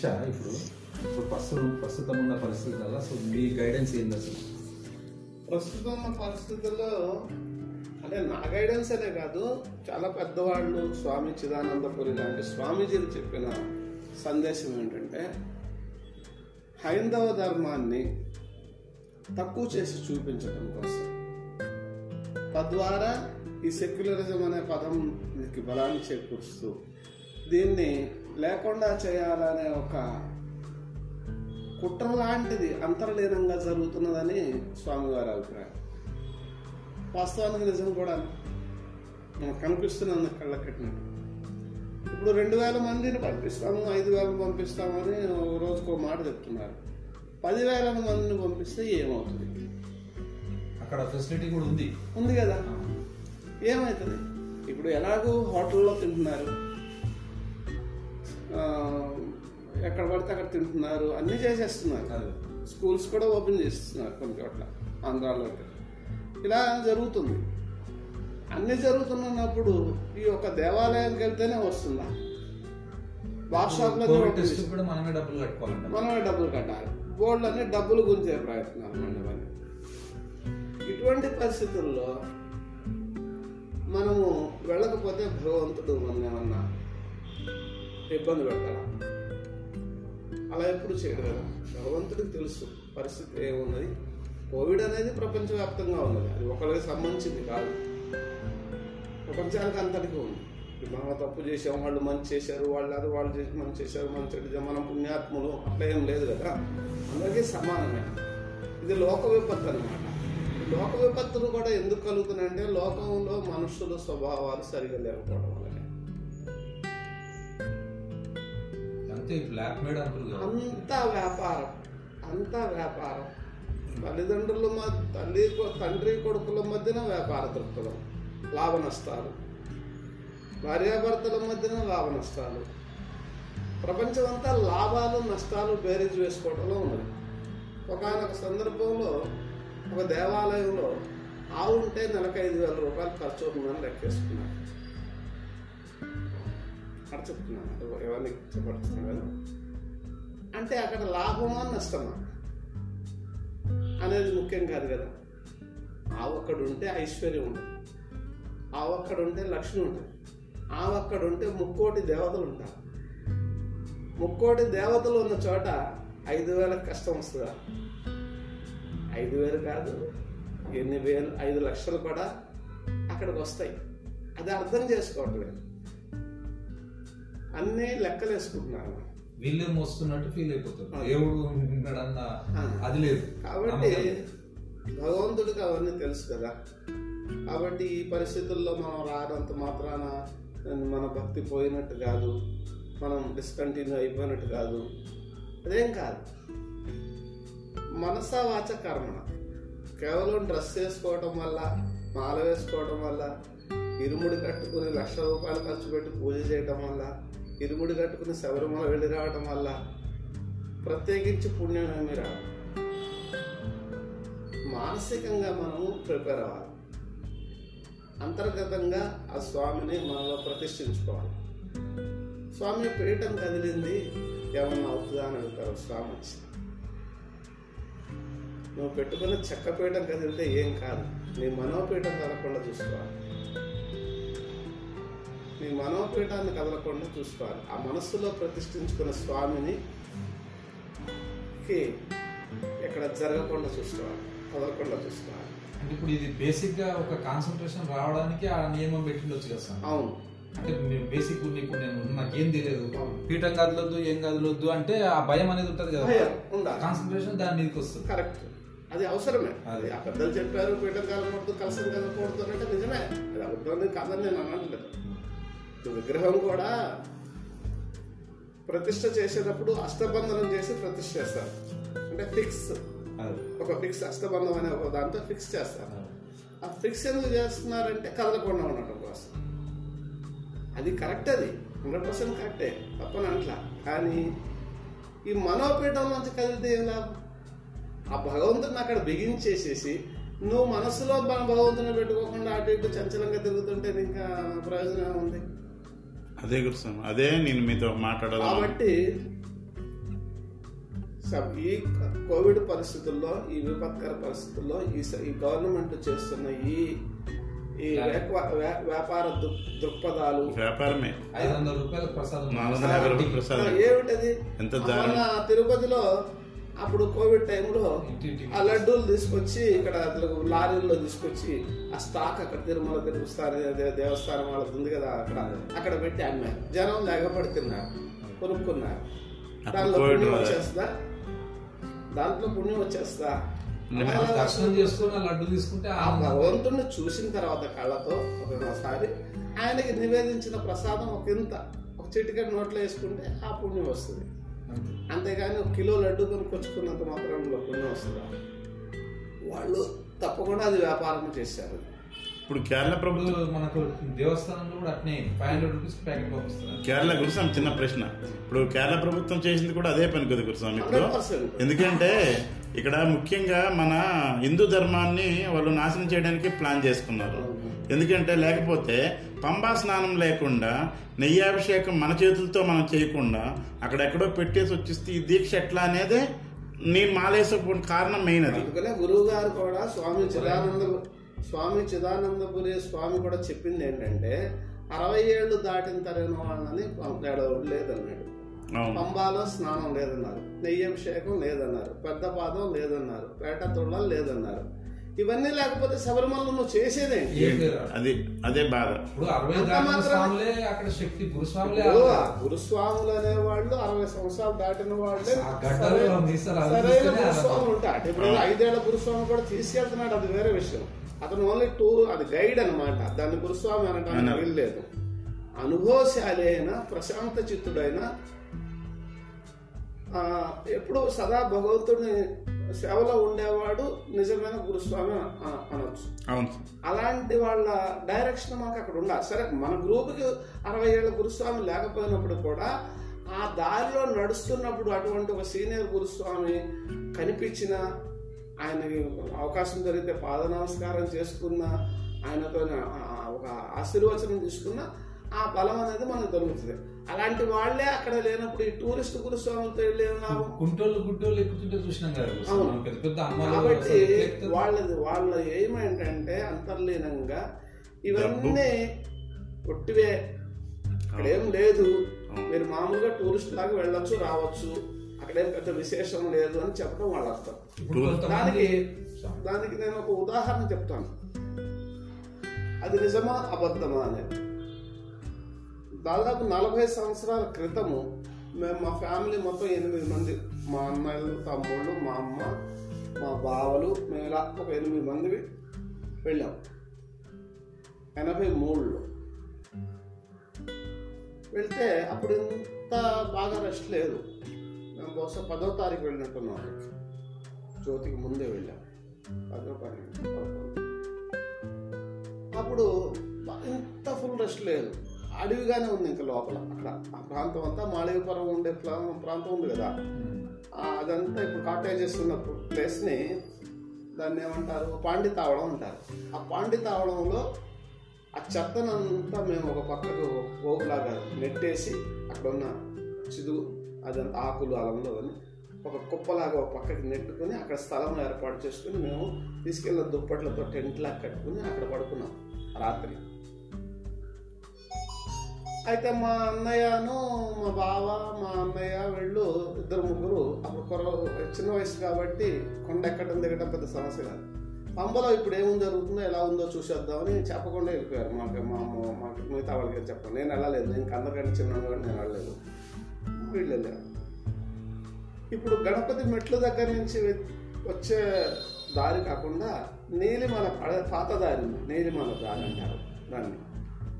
దిశ ఇప్పుడు? ఇప్పుడు ప్రస్తుతం ప్రస్తుతం ఉన్న పరిస్థితులలో సో మీ గైడెన్స్ ఏంది అసలు? ప్రస్తుతం ఉన్న పరిస్థితుల్లో అంటే నా గైడెన్స్ అనే కాదు చాలా పెద్దవాళ్ళు స్వామి చిదానందపురి లాంటి స్వామీజీలు చెప్పిన సందేశం ఏంటంటే హైందవ ధర్మాన్ని తక్కువ చేసి చూపించడం కోసం. తద్వారా ఈ సెక్యులరిజం అనే పదంకి బలాన్ని చేకూరుస్తూ దీన్ని లేకుండా చేయాలనే ఒక కుట్ర లాంటిది అంతర్లీనంగా జరుగుతున్నదని స్వామివారి అభిప్రాయం. వాస్తవానికి నిజం కూడా మనకు కనిపిస్తున్నది కళ్ళ కట్టినట్టు ఇప్పుడు రెండు వేల మందిని పంపిస్తాము ఐదు వేలు పంపిస్తామని ఒక రోజుకో మాట చెప్తున్నారు. పదివేల మందిని పంపిస్తే ఏమవుతుంది? అక్కడ ఫెసిలిటీ కూడా ఉంది. ఉంది కదా? ఏమవుతుంది? ఇప్పుడు ఎలాగూ హోటల్లో తింటున్నారు. ఎక్కడ పడితే అక్కడ తింటున్నారు. అన్నీ చేసేస్తున్నారు. స్కూల్స్ కూడా ఓపెన్ చేస్తున్నారు కొన్ని చోట్ల ఆంధ్రాలో. ఇలా జరుగుతుంది. అన్ని జరుగుతున్నప్పుడు ఈ యొక్క దేవాలయానికి వెళ్తేనే వస్తుందా? షాప్లో మనమే డబ్బులు కట్టుకోవాలంట మనమే డబ్బులు కట్టాలి. బోర్డులు అన్ని డబ్బులు గుంజే ప్రయత్నాలు మండవని ఇటువంటి పరిస్థితుల్లో మనము వెళ్ళకపోతే భగవంతుడు మనం ఏమన్నా ఇబ్బంది పెడతారా? అలా ఎప్పుడు చేయడు కదా. భగవంతుడికి తెలుసు పరిస్థితి ఏమున్నది. కోవిడ్ అనేది ప్రపంచవ్యాప్తంగా ఉన్నది. అది ఒకరికి సంబంధించింది కాదు. ప్రపంచానికి అంతటికి ఉంది. మనం తప్పు చేసాం వాళ్ళు మంచి చేశారు వాళ్ళు అది వాళ్ళు చేసి మంచి చేశారు మంచి చెడు మనం పుణ్యాత్ములు అట్లా ఏం లేదు కదా. అందరికీ సమానమే. ఇది లోక విపత్తు అనమాట లోక విపత్తులు కూడా ఎందుకు కలుగుతున్నాయంటే లోకంలో మనుషుల స్వభావాలు సరిగా లేకపోవడం వల్ల అంతే బ్లాక్ మేడ్ అంటారు అంతా వ్యాపారం అంతా వ్యాపారం. తల్లిదండ్రుల మధ్య తల్లి కొ- తండ్రి కొడుకుల మధ్యన వ్యాపార దృక్పథం లాభ నష్టాలు భార్యాభర్తల మధ్యన లాభ నష్టాలు ప్రపంచం అంతా లాభాలు నష్టాలు బేరేజ్ వేసుకోవడంలో ఉన్నది. ఒకనొక సందర్భంలో ఒక దేవాలయంలో ఆవు ఉంటే నెలకు ఐదు వేల రూపాయలు ఖర్చు అవుతుందని లెక్కేసుకున్నాను అక్కడ చెప్తున్నాను ఎవరిని చెప్పడుతున్నాను అంటే అక్కడ లాభమా నష్టమా? అనేది ముఖ్యం కాదు కదా. ఆ ఒక్కడుంటే ఉంటే ఐశ్వర్యం ఉంటుంది. ఆ అక్కడ ఉంటే లక్ష్మి ఉంటుంది. ఆ ఒక్కడుంటే ఉంటే ముక్కోటి దేవతలు ఉంటారు. ముక్కోటి దేవతలు ఉన్న చోట ఐదు వేలకు కష్టం వస్తుందా? ఐదు వేలు కాదు ఎన్ని వేలు ఐదు లక్షలు కూడా అక్కడికి వస్తాయి. అది అర్థం చేసుకోవట్లేదు. అన్నీ లెక్కలు వేసుకుంటున్నారు వీళ్ళే మోస్తున్నట్టు ఫీల్ అయిపోతారు దేవుడు ఉన్నాడన్న అది లేదు. కాబట్టి. భగవంతుడికి అవన్నీ తెలుసు కదా. కాబట్టి ఈ పరిస్థితుల్లో మనం రానంత మాత్రాన మన భక్తి పోయినట్టు కాదు. మనం డిస్కంటిన్యూ అయిపోయినట్టు కాదు. అదేం కాదు. మనసా వాచ కర్మణ. కేవలం డ్రెస్ వేసుకోవటం వల్ల మాల వేసుకోవటం వల్ల ఇరుముడి కట్టుకుని లక్ష రూపాయలు ఖర్చు పెట్టి పూజ చేయటం వల్ల ఇరుముడి కట్టుకుని శబరిమల వెళ్ళి రావటం వల్ల ప్రత్యేకించి పుణ్యం రావడం మానసికంగా మనము ప్రిపేర్ అవ్వాలి. అంతర్గతంగా ఆ స్వామిని మనలో ప్రతిష్ఠించుకోవాలి. స్వామి పీఠం కదిలింది ఏమన్నా అవుతుందా అని అడుగుతారు స్వామి. వచ్చి నువ్వు పెట్టుకున్న చెక్క పీఠం కదిలితే ఏం కాదు. నీ మనోపీఠం కదలకుండా చూసుకోవాలి. నీ మనోపీఠాన్ని కదలకుండా చూసుకోవాలి. ఆ మనస్సులో ప్రతిష్ఠించుకున్న స్వామిని ఇక్కడ జరగకుండా చూసుకోవాలి కదలకుండా చూసుకోవాలి. అంటే ఇప్పుడు ఇది బేసిక్గా ఒక కాన్సన్ట్రేషన్ రావడానికి ఆ నియమం పెట్టిండొచ్చు కదా సార్? అవును. అంటే బేసిక్ నీకు నేను నాకేం తెలియదు. పీఠం కదలొద్దు ఏం కదలొద్దు అంటే ఆ భయం అనేది ఉంటది కదా. కాన్సన్ట్రేషన్ దాని మీదకి వస్తుంది. కరెక్ట్ అది అవసరమే. అది. ఆ పెద్దలు చెప్పారు పీఠం కలకూడదు కలసం కలకూడదు అంటే నిజమే. అది అబద్ధం కాదని నేను అనట్లేదు. విగ్రహం కూడా ప్రతిష్ట చేసేటప్పుడు అష్టబంధనం చేసి ప్రతిష్ట చేస్తారు. అంటే ఫిక్స్. ఒక ఫిక్స్ అష్టబంధం అనే ఒక దాంతో ఫిక్స్ చేస్తారు. ఆ ఫిక్స్ ఎందుకు చేస్తున్నారంటే కదలకుండా ఉండటం కోసం. అది కరెక్ట్ అది. హండ్రెడ్ పర్సెంట్ కరెక్టే తప్పని అంట్లా కానీ ఈ మనోపీఠం నుంచి కదిలితే ఏం లాభం? ఆ భగవంతుడిని అక్కడ బిగించేసేసి నువ్వు మనసులో మన భగవంతుని పెట్టుకోకుండా అటు ఇటు చంచలంగా తిరుగుతుంటే ఇంకా ప్రయోజనం ఉంది అదే గురుస్వామి అదే నేను మీతో మాట్లాడాలి కాబట్టి సబ్- ఈ కోవిడ్ పరిస్థితుల్లో ఈ విపత్కర పరిస్థితుల్లో ఈ ఈ గవర్నమెంట్ చేస్తున్న ఈ ఈ వ్యాప- వ్యా- వ్యాపార దృక్- దృక్పథాలు. వ్యాపారమే. ఐదు వందల రూపాయల ప్రసాదం. నాలుగు వందల యాభై రూపాయలు ప్రసాదం ఏమిటది? ఎంత తిరుపతిలో అప్పుడు కోవిడ్ టైంలో. ఆ లడ్డూలు తీసుకొచ్చి ఇక్కడ అసలు లారీల్లో తీసుకొచ్చి ఆ స్టాక్ అక్కడ తిరుమల తిరుగుస్తారు దేవస్థానం వాళ్ళది ఉంది కదా అక్కడ అక్కడ పెట్టి అమ్మారు జనం లేకపోతున్నారు కొనుక్కున్నారు అప్పుడు దాంట్లో కోవిడ్ పుణ్యం. వచ్చేస్తా దాంట్లో పుణ్యం వచ్చేస్తా మనం దర్శనం చేసుకుని ఆ లడ్డు తీసుకుంటే ఆ. భగవంతుడిని చూసిన తర్వాత కళ్ళతో ఒకసారి ఆయనకి నివేదించిన ప్రసాదం ఒక ఇంత ఒక చిటికెట్ నోట్లో వేసుకుంటే ఆ పుణ్యం వస్తుంది. అంతేగాని ఒక కిలో లడ్డు కొనుక్కొచ్చుకున్నంత మాత్రంలో పుణ్యం వస్తుందా? వాళ్ళు తప్పకుండా అది వ్యాపారం చేశారు. ఇప్పుడు కేరళ ప్రభుత్వం మనకు దేవస్థానంలో కూడా అట్నే ఫైవ్ హండ్రెడ్ రూపీస్ ప్యాకెట్ పంపిస్తున్నారు. కేరళ గురుస్వామి చిన్న ప్రశ్న. ఇప్పుడు కేరళ ప్రభుత్వం చేసింది కూడా అదే పని కదా గురుస్వామి ఇప్పుడు. 100%. ఎందుకంటే ఇక్కడ ముఖ్యంగా మన హిందూ ధర్మాన్ని వాళ్ళు నాశనం చేయడానికి ప్లాన్ చేసుకున్నారు. ఎందుకంటే లేకపోతే పంబా స్నానం లేకుండా నెయ్యాభిషేకం మన చేతులతో మనం చేయకుండా అక్కడెక్కడో పెట్టేసి వచ్చిస్తే ఈ దీక్ష ఎట్లా అనేది నేను మాలేసే కారణం మెయిన్ అది గురువు గారు కూడా స్వామి చిదానంద స్వామి చిదానందపురి స్వామి కూడా చెప్పింది ఏంటంటే అరవై ఏళ్ళు దాటిన తరిగిన వాళ్ళని లేదన్నాడు పంబాలో స్నానం లేదన్నారు. నెయ్యి అభిషేకం లేదన్నారు. పెద్ద పాదం లేదన్నారు. పేట తుళ్ళ లేదన్నారు. ఇవన్నీ లేకపోతే శబరిమలలో నువ్వు పేరు? అది అదే బాధ. గురుస్వాములే అనేవాళ్ళు అరవై సంవత్సరాలు దాటిన వాళ్ళే. సరైన- గురుస్వాములు ఇప్పుడు ఐదేళ్ళ గురుస్వామి కూడా తీసుకెళ్తున్నాడు అది వేరే విషయం. అతను ఓన్లీ టూర్ అది గైడ్ అన్నమాట. దాన్ని గురుస్వామి అనడానికి. వీల్లేదు అనుభవశాలి అయిన ప్రశాంత చిత్తుడైన ఆ, ఎప్పుడు సదా భగవంతుడిని సేవలో ఉండేవాడు నిజమైన గురుస్వామి అన- అనొచ్చు. అవును. అలాంటి వాళ్ళ డైరెక్షన్ మాకు అక్కడ ఉండాలి. సరే మన గ్రూప్కి అరవై ఏళ్ళ గురుస్వామి లేకపోయినప్పుడు కూడా ఆ దారిలో నడుస్తున్నప్పుడు అటువంటి ఒక సీనియర్ గురుస్వామి కనిపించిన ఆయనకి అవకాశం దొరికితే పాద నమస్కారం చేసుకున్న ఆయనతో ఒక ఆశీర్వచనం తీసుకున్న ఆ బలం అనేది మనకు దొరుకుతుంది. అలాంటి వాళ్ళే అక్కడ లేనప్పుడు ఈ టూరిస్ట్ గురుస్వాములతో గుంటోళ్ళు గుంటోళ్ళు ఎక్కుతుంటే చూసినాం కాబట్టి? వాళ్ళది వాళ్ళ ఏం ఏంటంటే అంతర్లీనంగా ఇవన్నీ ఒట్టివే. అక్కడ ఏం లేదు. మీరు మామూలుగా టూరిస్ట్ లాగా వెళ్ళొచ్చు రావచ్చు. అక్కడేం పెద్ద విశేషం లేదు అని చెప్పడం వాళ్ళ అర్థం. దానికి దానికి నేను ఒక ఉదాహరణ చెప్తాను. అది నిజమా అబద్ధమా అనేది. దాదాపు నలభై సంవత్సరాల క్రితము మేము మా ఫ్యామిలీ మొత్తం ఎనిమిది మంది. మా అన్నయ్యలు తమ్ముళ్ళు మా అమ్మ మా బావలు మేము ఇలా ఒక ఎనిమిది మంది వెళ్ళాం. ఎనభై మూడులో. వెళ్తే అప్పుడు ఇంత బాగా రెస్ట్ లేదు. మేము బహుశా పదో తారీఖు వెళ్ళినట్టున్నాం. జ్యోతికి ముందే వెళ్ళాం. పదో తారీఖు. అప్పుడు ఇంత ఫుల్ రెస్ట్ లేదు. అడవిగానే ఉంది ఇంకా లోపల. అక్కడ ఆ ప్రాంతం అంతా మాళవీపురం ఉండే ప్రాంతం ఉంది కదా. అదంతా ఇప్పుడు కాటేజెస్ ఉన్న ప్లేస్ని దాన్ని ఏమంటారు? పాండి తావడం అంటారు. ఆ పాండి తావడంలో ఆ చెత్తనంతా మేము ఒక పక్కకు గోపులాగా నెట్టేసి అక్కడ ఉన్న చిదుగు అదంతా ఆకులు అలంలో అని ఒక కుప్పలాగా ఒక పక్కకి నెట్టుకుని అక్కడ స్థలం ఏర్పాటు చేసుకుని మేము తీసుకెళ్ళిన దుప్పట్లతో టెంట్లాగా కట్టుకుని అక్కడ పడుకున్నాం రాత్రి. అయితే మా అన్నయ్యను మా బావ మా అన్నయ్య వీళ్ళు ఇద్దరు ముగ్గురు అప్పుడు కొర చిన్న వయసు కాబట్టి కొండ ఎక్కడం దిగడం పెద్ద సమస్య కాదు. పంబలో ఇప్పుడు ఏముంది జరుగుతుందో ఎలా ఉందో చూసేద్దామని చెప్పకుండా వెళ్ళిపోయారు. మాకు మా అమ్మ మాకు మిగతా వాళ్ళకి చెప్పండి నేను వెళ్ళలేదు. నేను అందరికంటే చిన్న నేను వెళ్ళలేదు. వీళ్ళు వెళ్ళారు. ఇప్పుడు గణపతి మెట్ల దగ్గర నుంచి వచ్చే దారి కాకుండా నీలిమల పాతదారి పాత దారి ఉంది. నీలిమల దారి అంటారు దాన్ని.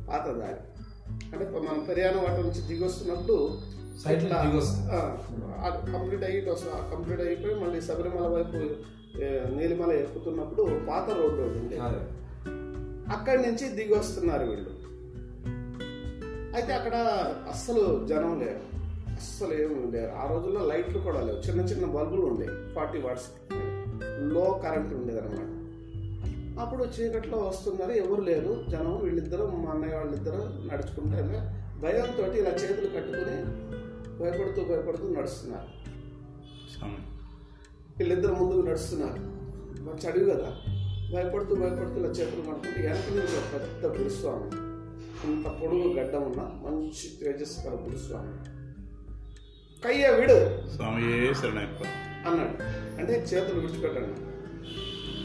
పాత దారి. అంటే మనం పెరియాన వాటి నుంచి దిగి వస్తున్నప్పుడు. కంప్లీట్ అయ్యి కంప్లీట్ అయిపోయి మళ్ళీ శబరిమల వైపు నీలిమల ఎక్కుతున్నప్పుడు పాత రోడ్డు ఉంది. అక్కడి నుంచి దిగి వస్తున్నారు వీళ్ళు. అయితే అక్కడ అస్సలు జనం లేరు. అస్సలు ఏమి లేరు. ఆ రోజుల్లో లైట్లు కూడా లేవు. చిన్న చిన్న బల్బులు ఉండేవి. Forty watts. లో కరెంట్ ఉండేది అనమాట అప్పుడు చీకట్లో వస్తున్నారు. ఎవరు లేరు. జనం వీళ్ళిద్దరు మా అన్నయ్య వాళ్ళిద్దరు నడుచుకుంటే భయంతో ఇలా చేతులు కట్టుకుని భయపడుతూ భయపడుతూ నడుస్తున్నారు. వీళ్ళిద్దరు ముందుకు నడుస్తున్నారు. మంచి అడుగు కదా. భయపడుతూ భయపడుతూ ఇలా చేతులు పడుతుంటే వెనక నుంచి పెద్ద గురుస్వామి. ఇంత పొడుగు గడ్డ ఉన్న మంచి తేజస్కర గురుస్వామి. కయ్య విడు! స్వామి అన్నాడు. అంటే చేతులు విడిచిపెట్టండి.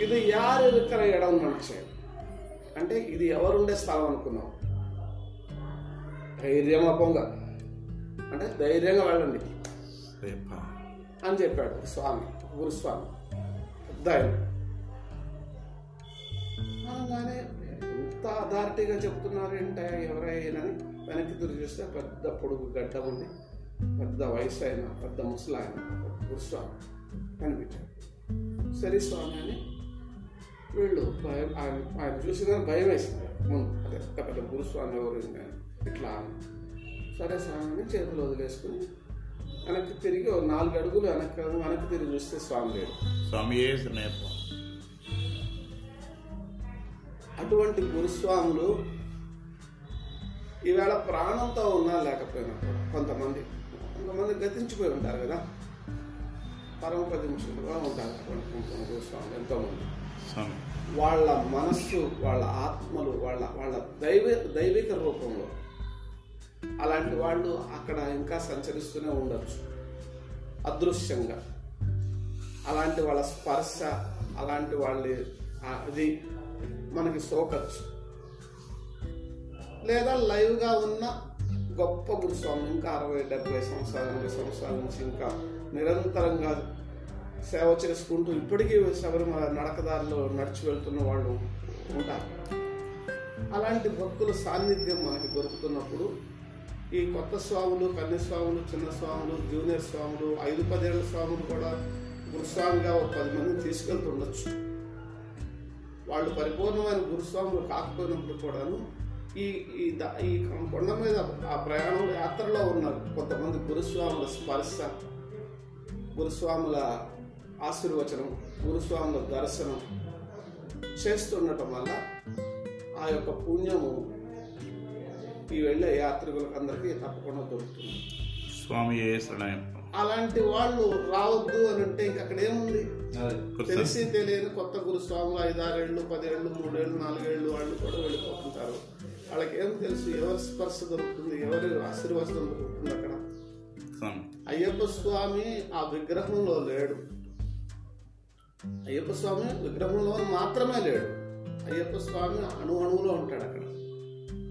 ఇది యారు ఇరుక్కర ఎడం నడిచే అంటే ఇది ఎవరుండే స్థలం అనుకున్నాం ధైర్యంగా పొంగ. అంటే ధైర్యంగా వెళ్ళండి. అని చెప్పాడు స్వామి గురుస్వామి పెద్ద ఆయన అనగానే ఇంత అథారిటీగా చెప్తున్నారు ఏంటో ఎవరైనాని వెనక్కి తిరిగి చూస్తే పెద్ద పొడుగు గడ్డ ఉంది. పెద్ద వయసు అయిన పెద్ద ముసలి ఆయన గురుస్వామి కనిపించాడు. సరే స్వామి అని వీళ్ళు భయం ఆయన ఆయన చూసిన భయం వేసింది ముందు అదే పెద్ద పెద్ద గురుస్వామి ఎవరు. ఇట్లా. సరే స్వామి అని చేతులు వదిలేసుకుని వెనక్కి తిరిగి ఓ నాలుగు అడుగులు వెనక్కి వెనక్కి తిరిగి చూస్తే స్వామి లేడు స్వామి అటువంటి గురుస్వాములు ఈవేళ ప్రాణంతో ఉన్నా లేకపోయినా కొంతమంది కొంతమంది గతించిపోయి ఉంటారు కదా పరమపదించులుగా ఉంటారు కొంతమంది గురుస్వాములు ఎంతోమంది స్వామి వాళ్ళ మనస్సు వాళ్ళ ఆత్మలు వాళ్ళ వాళ్ళ దైవ దైవిక రూపంలో. అలాంటి వాళ్ళు అక్కడ ఇంకా సంచరిస్తూనే ఉండొచ్చు. అదృశ్యంగా. అలాంటి వాళ్ళ స్పర్శ అలాంటి వాళ్ళ ఆ- అది మనకి సోకచ్చు. లేదా లైవ్గా ఉన్న గొప్ప గురుస్వామి ఇంకా అరవై డెబ్బై సంవత్సరాల ఎనభై సంవత్సరాల నుంచి ఇంకా నిరంతరంగా సేవ చేసుకుంటూ ఇప్పటికీ శబరిమల నడకదారిలో నడిచి వెళ్తున్న వాళ్ళు ఉంటారు. అలాంటి భక్తుల సాన్నిధ్యం మనకి దొరుకుతున్నప్పుడు ఈ కొత్త స్వాములు కన్యస్వాములు చిన్న స్వాములు జూనియర్ స్వాములు ఐదు పదేళ్ళ స్వాములు కూడా గురుస్వామిగా ఒక పది మందిని తీసుకెళ్తుండొచ్చు వాళ్ళు పరిపూర్ణమైన గురుస్వాములు కాకపోయినప్పుడు కూడాను ఈ ఈ ఈ కొండ మీద ఆ ప్రయాణం యాత్రలో ఉన్న కొంతమంది గురుస్వాముల స్పర్శ గురుస్వాముల ఆశీర్వచనం గురుస్వాముల దర్శనం చేస్తుండటం వల్ల ఆ యొక్క పుణ్యము ఈ వెళ్ళే యాత్రికులకు అందరికీ తప్పకుండా దొరుకుతుంది. స్వామి అలాంటి వాళ్ళు రావద్దు అని అంటే ఇంక అక్కడ ఏముంది? తెలిసి తెలియని కొత్త గురుస్వాములు ఐదారేళ్ళు పదేళ్ళు మూడేళ్ళు నాలుగేళ్ళు వాళ్ళు కూడా వెళ్ళిపోతుంటారు. వాళ్ళకి ఏం తెలుసు? ఎవరి స్పర్శ దొరుకుతుంది? ఎవరి ఆశీర్వచనం దొరుకుతుంది అక్కడ? అయ్యప్ప స్వామి ఆ విగ్రహంలో లేడు. అయ్యప్ప స్వామి విగ్రహంలో మాత్రమే లేడు. అయ్యప్ప స్వామి అణు అణువులో ఉంటాడు అక్కడ.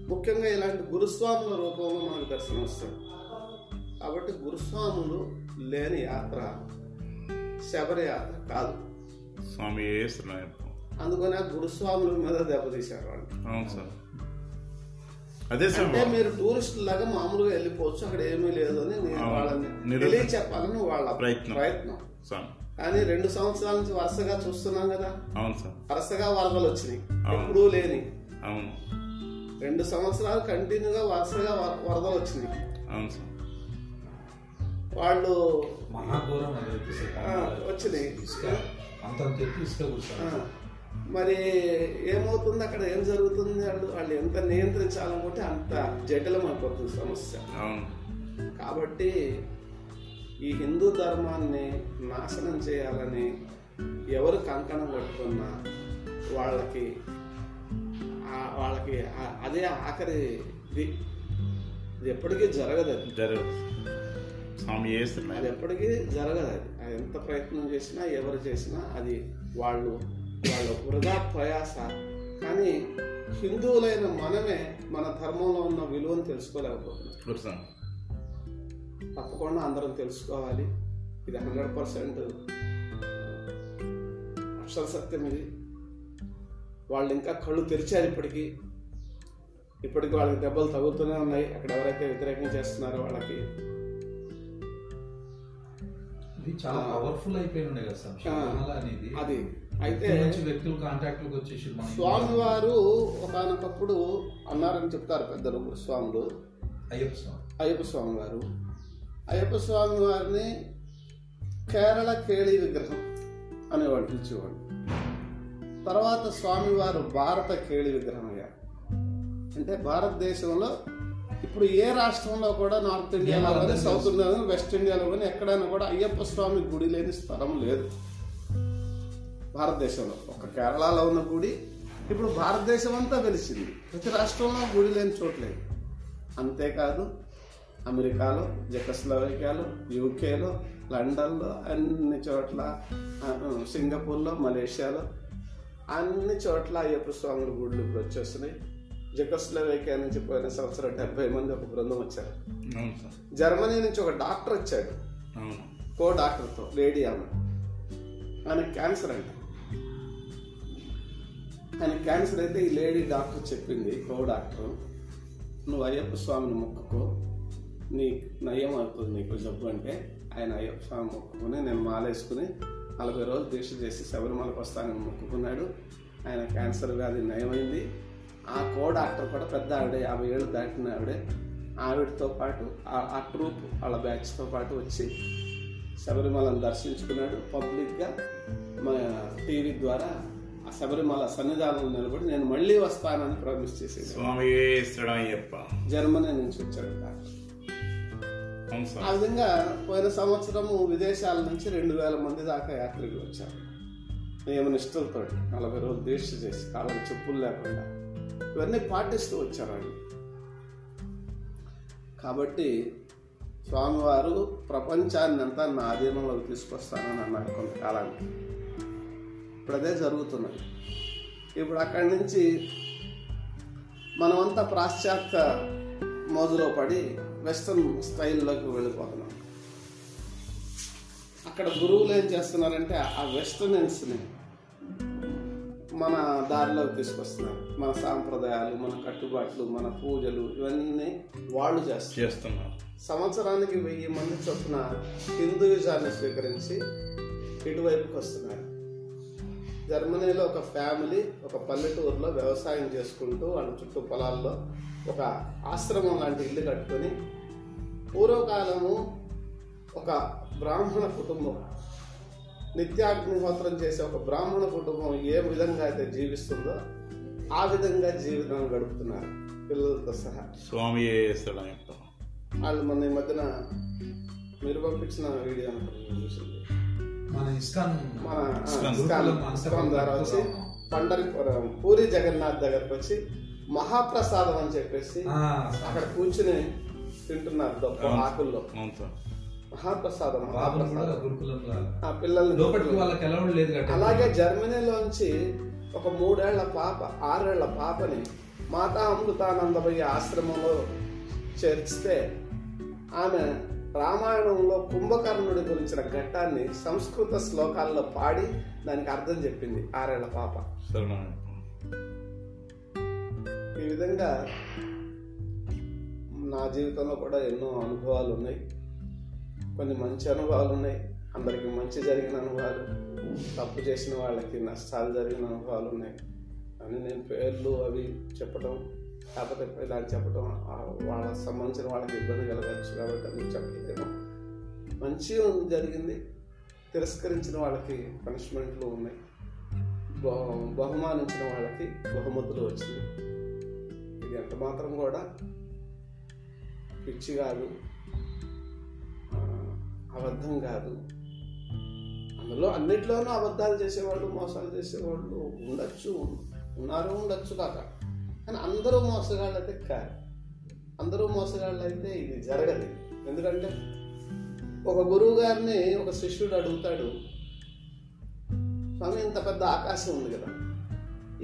ముఖ్యంగా ఇలాంటి గురుస్వాముల రూపంలో మనకు దర్శనం వస్తాడు కాబట్టి గురుస్వాములు లేని యాత్ర శబరి యాత్ర కాదు. స్వామి అందుకని గురుస్వాముల మీద దెబ్బతీశారు వాళ్ళు. అవును సార్. అదే అంటే మీరు టూరిస్ట్ లాగా మామూలుగా వెళ్ళిపోవచ్చు. అక్కడ ఏమీ లేదు అని నేను. వాళ్ళని నిరూపణ. తెలియ చెప్పాలని వాళ్ళ ప్రయత్నం. ప్రయత్నం. స్వామి. కానీ రెండు సంవత్సరాల నుంచి వరుసగా చూస్తున్నాం కదా. అవును సార్. వరుసగా వరదలు వచ్చినాయి. ఎప్పుడూ లేని. అవును. రెండు సంవత్సరాలు కంటిన్యూగా వరుసగా వర- వరదలు వచ్చినాయి. అవును సార్. వాళ్ళు వచ్చినాయి. మరి ఏమవుతుంది అక్కడ? ఏం జరుగుతుంది? వాళ్ళు వాళ్ళు ఎంత నియంత్రించాలనుకుంటే అంత జటిలం అయిపోతుంది సమస్య. అవును. కాబట్టి ఈ హిందూ ధర్మాన్ని నాశనం చేయాలని ఎవరు కంకణం కట్టుకున్నా వాళ్ళకి వాళ్ళకి అదే ఆఖరి ఇది. ఇది ఎప్పటికీ జరగదు అది. జరగదు. స్వామి అది ఎప్పటికీ జరగదు అది. అది ఎంత ప్రయత్నం చేసినా ఎవరు చేసినా అది వాళ్ళు వాళ్ళ వృధా ప్రయాస. కానీ హిందువులైన మనమే మన ధర్మంలో ఉన్న విలువను తెలుసుకోలేకపోతున్నాం. తప్పకుండా అందరం తెలుసుకోవాలి. ఇది హండ్రెడ్ పర్సెంట్ అక్షర సత్యం ఇది. వాళ్ళు ఇంకా కళ్ళు తెరిచారు ఇప్పటికీ. ఇప్పటికి వాళ్ళకి దెబ్బలు తగులుతూనే ఉన్నాయి. అక్కడ ఎవరైతే వ్యతిరేకం చేస్తున్నారో వాళ్ళకి. ఇది చాలా పవర్ఫుల్ అయిపోయి ఉండే కదా అది. అయితే వ్యక్తులు కాంటాక్ట్లోకి వచ్చేసి మన స్వామివారు ఒకనొకప్పుడు అన్నారని చెప్తారు పెద్దలు స్వాములు. అయ్యప్ప స్వామి. అయ్యప్ప స్వామి వారు అయ్యప్ప స్వామి వారిని కేరళ కేళి విగ్రహం అనేవాడు పిలిచేవాడు తర్వాత స్వామివారు భారత కేళి విగ్రహం అయ్యారు. అంటే భారతదేశంలో ఇప్పుడు ఏ రాష్ట్రంలో కూడా నార్త్ ఇండియాలో కానీ సౌత్ ఇండియాలో కానీ, వెస్ట్ ఇండియాలో కానీ ఎక్కడైనా కూడా అయ్యప్ప స్వామి గుడి లేని స్థలం లేదు. భారతదేశంలో ఒక కేరళలో ఉన్న గుడి ఇప్పుడు భారతదేశం అంతా వెలిసింది. ప్రతి రాష్ట్రంలో గుడి లేని చోట్లేదు అంతేకాదు అమెరికాలో జెకస్లోవేకియాలో యూకేలో లండన్లో అన్ని చోట్ల సింగపూర్లో మలేషియాలో అన్ని చోట్ల అయ్యప్ప స్వాముల గుళ్ళు ఇప్పుడు వచ్చేస్తున్నాయి. జెకస్లోవేకియా నుంచి పోయిన సంవత్సరం డెబ్బై మంది ఒక బృందం వచ్చారు. జర్మనీ నుంచి ఒక డాక్టర్ వచ్చాడు. కో డాక్టర్తో లేడీ ఆమె ఆయన క్యాన్సర్ అంట. ఆయన క్యాన్సర్ అయితే ఈ లేడీ డాక్టర్ చెప్పింది కో డాక్టర్ నువ్వు అయ్యప్ప స్వామిని మొక్కుకో నీ నయం అవుతుంది నీకు జబ్బు అంటే. ఆయన అయ్యప్ప స్వామి మొక్కుకుని నేను మాలేసుకుని నలభై రోజులు దీక్ష చేసి శబరిమలకు వస్తానని మొక్కుకున్నాడు. ఆయన క్యాన్సర్ వ్యాధి నయమైంది. ఆ కో డాక్టర్ కూడా పెద్ద ఆవిడే యాభై ఏళ్ళు దాటిన ఆవిడే. ఆవిడతో పాటు ఆ- ట్రూప్ వాళ్ళ బ్యాచ్తో పాటు వచ్చి శబరిమలను దర్శించుకున్నాడు. పబ్లిక్గా మన టీవీ ద్వారా ఆ శబరిమల సన్నిధానంలో నిలబడి నేను మళ్ళీ వస్తానని ప్రామిస్ చేసేది. స్వామి అయ్యప్ప జర్మనీ నుంచి వచ్చాడు డాక్టర్. ఆ విధంగా పోయిన సంవత్సరము విదేశాల నుంచి రెండు వేల మంది దాకా యాత్రికులు వచ్చారు. నియమనిష్టలతో నలభై రోజులు దీక్ష చేసి కాలం చెప్పులు లేకుండా ఇవన్నీ పాటిస్తూ వచ్చారు వాళ్ళు కాబట్టి స్వామివారు ప్రపంచాన్ని అంతా నా ఆధీనంలోకి తీసుకొస్తానని అన్నారు కొంతకాలానికి. ఇప్పుడు అదే జరుగుతున్నది. ఇప్పుడు అక్కడి నుంచి మనమంతా పాశ్చాత్య మోజులో పడి వెస్ట్రన్ స్టైల్లోకి వెళ్ళిపోతున్నాం. అక్కడ గురువులు ఏం చేస్తున్నారంటే ఆ వెస్టర్నెన్స్ని మన దారిలోకి తీసుకొస్తున్నారు. మన సాంప్రదాయాలు మన కట్టుబాట్లు మన పూజలు ఇవన్నీ వాళ్ళు చేస్తున్నారు. సంవత్సరానికి వెయ్యి మంది చొప్పున హిందూయిజాన్ని స్వీకరించి ఇటువైపుకి వస్తున్నారు. జర్మనీలో ఒక ఫ్యామిలీ ఒక పల్లెటూరులో వ్యవసాయం చేసుకుంటూ వాళ్ళ చుట్టూ పొలాల్లో ఒక ఆశ్రమం లాంటి ఇల్లు కట్టుకొని పూర్వకాలము ఒక బ్రాహ్మణ కుటుంబం. నిత్యాగ్నిహోత్రం చేసే ఒక బ్రాహ్మణ కుటుంబం ఏ విధంగా అయితే జీవిస్తుందో ఆ విధంగా జీవితం గడుపుతున్నారు పిల్లలతో సహా. స్వామి వాళ్ళు మన ఈ మధ్యన మీరు పంపించిన వీడియో అనుకుంటున్నాను చూసింది. మన ఇస్కాన్ ఇస్కాన్ ద్వారా వచ్చి పండరిపురం పూరి జగన్నాథ్ దగ్గరకు వచ్చి మహాప్రసాదం అని చెప్పేసి అక్కడ కూర్చుని తింటున్నారు. ఆకుల్లో. మహాప్రసాదం ఆ పిల్లల్ని అలాగే జర్మనీలోంచి ఒక మూడేళ్ళ పాప ఆరేళ్ళ పాపని మాతా అమృతానందమయ్య ఆశ్రమంలో చేర్చితే ఆమె రామాయణంలో కుంభకర్ణుడి గురించిన ఘట్టాన్ని సంస్కృత శ్లోకాల్లో పాడి దానికి అర్థం చెప్పింది ఆరేళ్ళ పాప. ఈ విధంగా నా జీవితంలో కూడా ఎన్నో అనుభవాలు ఉన్నాయి. కొన్ని మంచి అనుభవాలు ఉన్నాయి. అందరికి మంచి జరిగిన అనుభవాలు తప్పు చేసిన వాళ్ళకి నష్టాలు జరిగిన అనుభవాలు ఉన్నాయి. అని నేను పేర్లు అవి చెప్పడం కాకపోతే ఇలాంటి చెప్పడం వాళ్ళకి సంబంధించిన వాళ్ళకి ఇబ్బంది కలగచ్చు కాబట్టి అది చెప్పలేము మంచి జరిగింది. తిరస్కరించిన వాళ్ళకి పనిష్మెంట్లు ఉన్నాయి. బహు- బహుమానించిన వాళ్ళకి బహుమతులు వచ్చినాయి ఇది ఎంత మాత్రం కూడా పిచ్చి కాదు అబద్ధం కాదు. అందులో అన్నిట్లోనూ అబద్ధాలు చేసేవాళ్ళు మోసాలు చేసేవాళ్ళు ఉండొచ్చు ఉన్నారు ఉండొచ్చు కాక. కానీ అందరూ మోసగాళ్ళు అయితే కాదు. అందరూ మోసగాళ్ళు అయితే ఇది జరగదు. ఎందుకంటే ఒక గురువు గారిని ఒక శిష్యుడు అడుగుతాడు స్వామి ఇంత పెద్ద ఆకాశం ఉంది కదా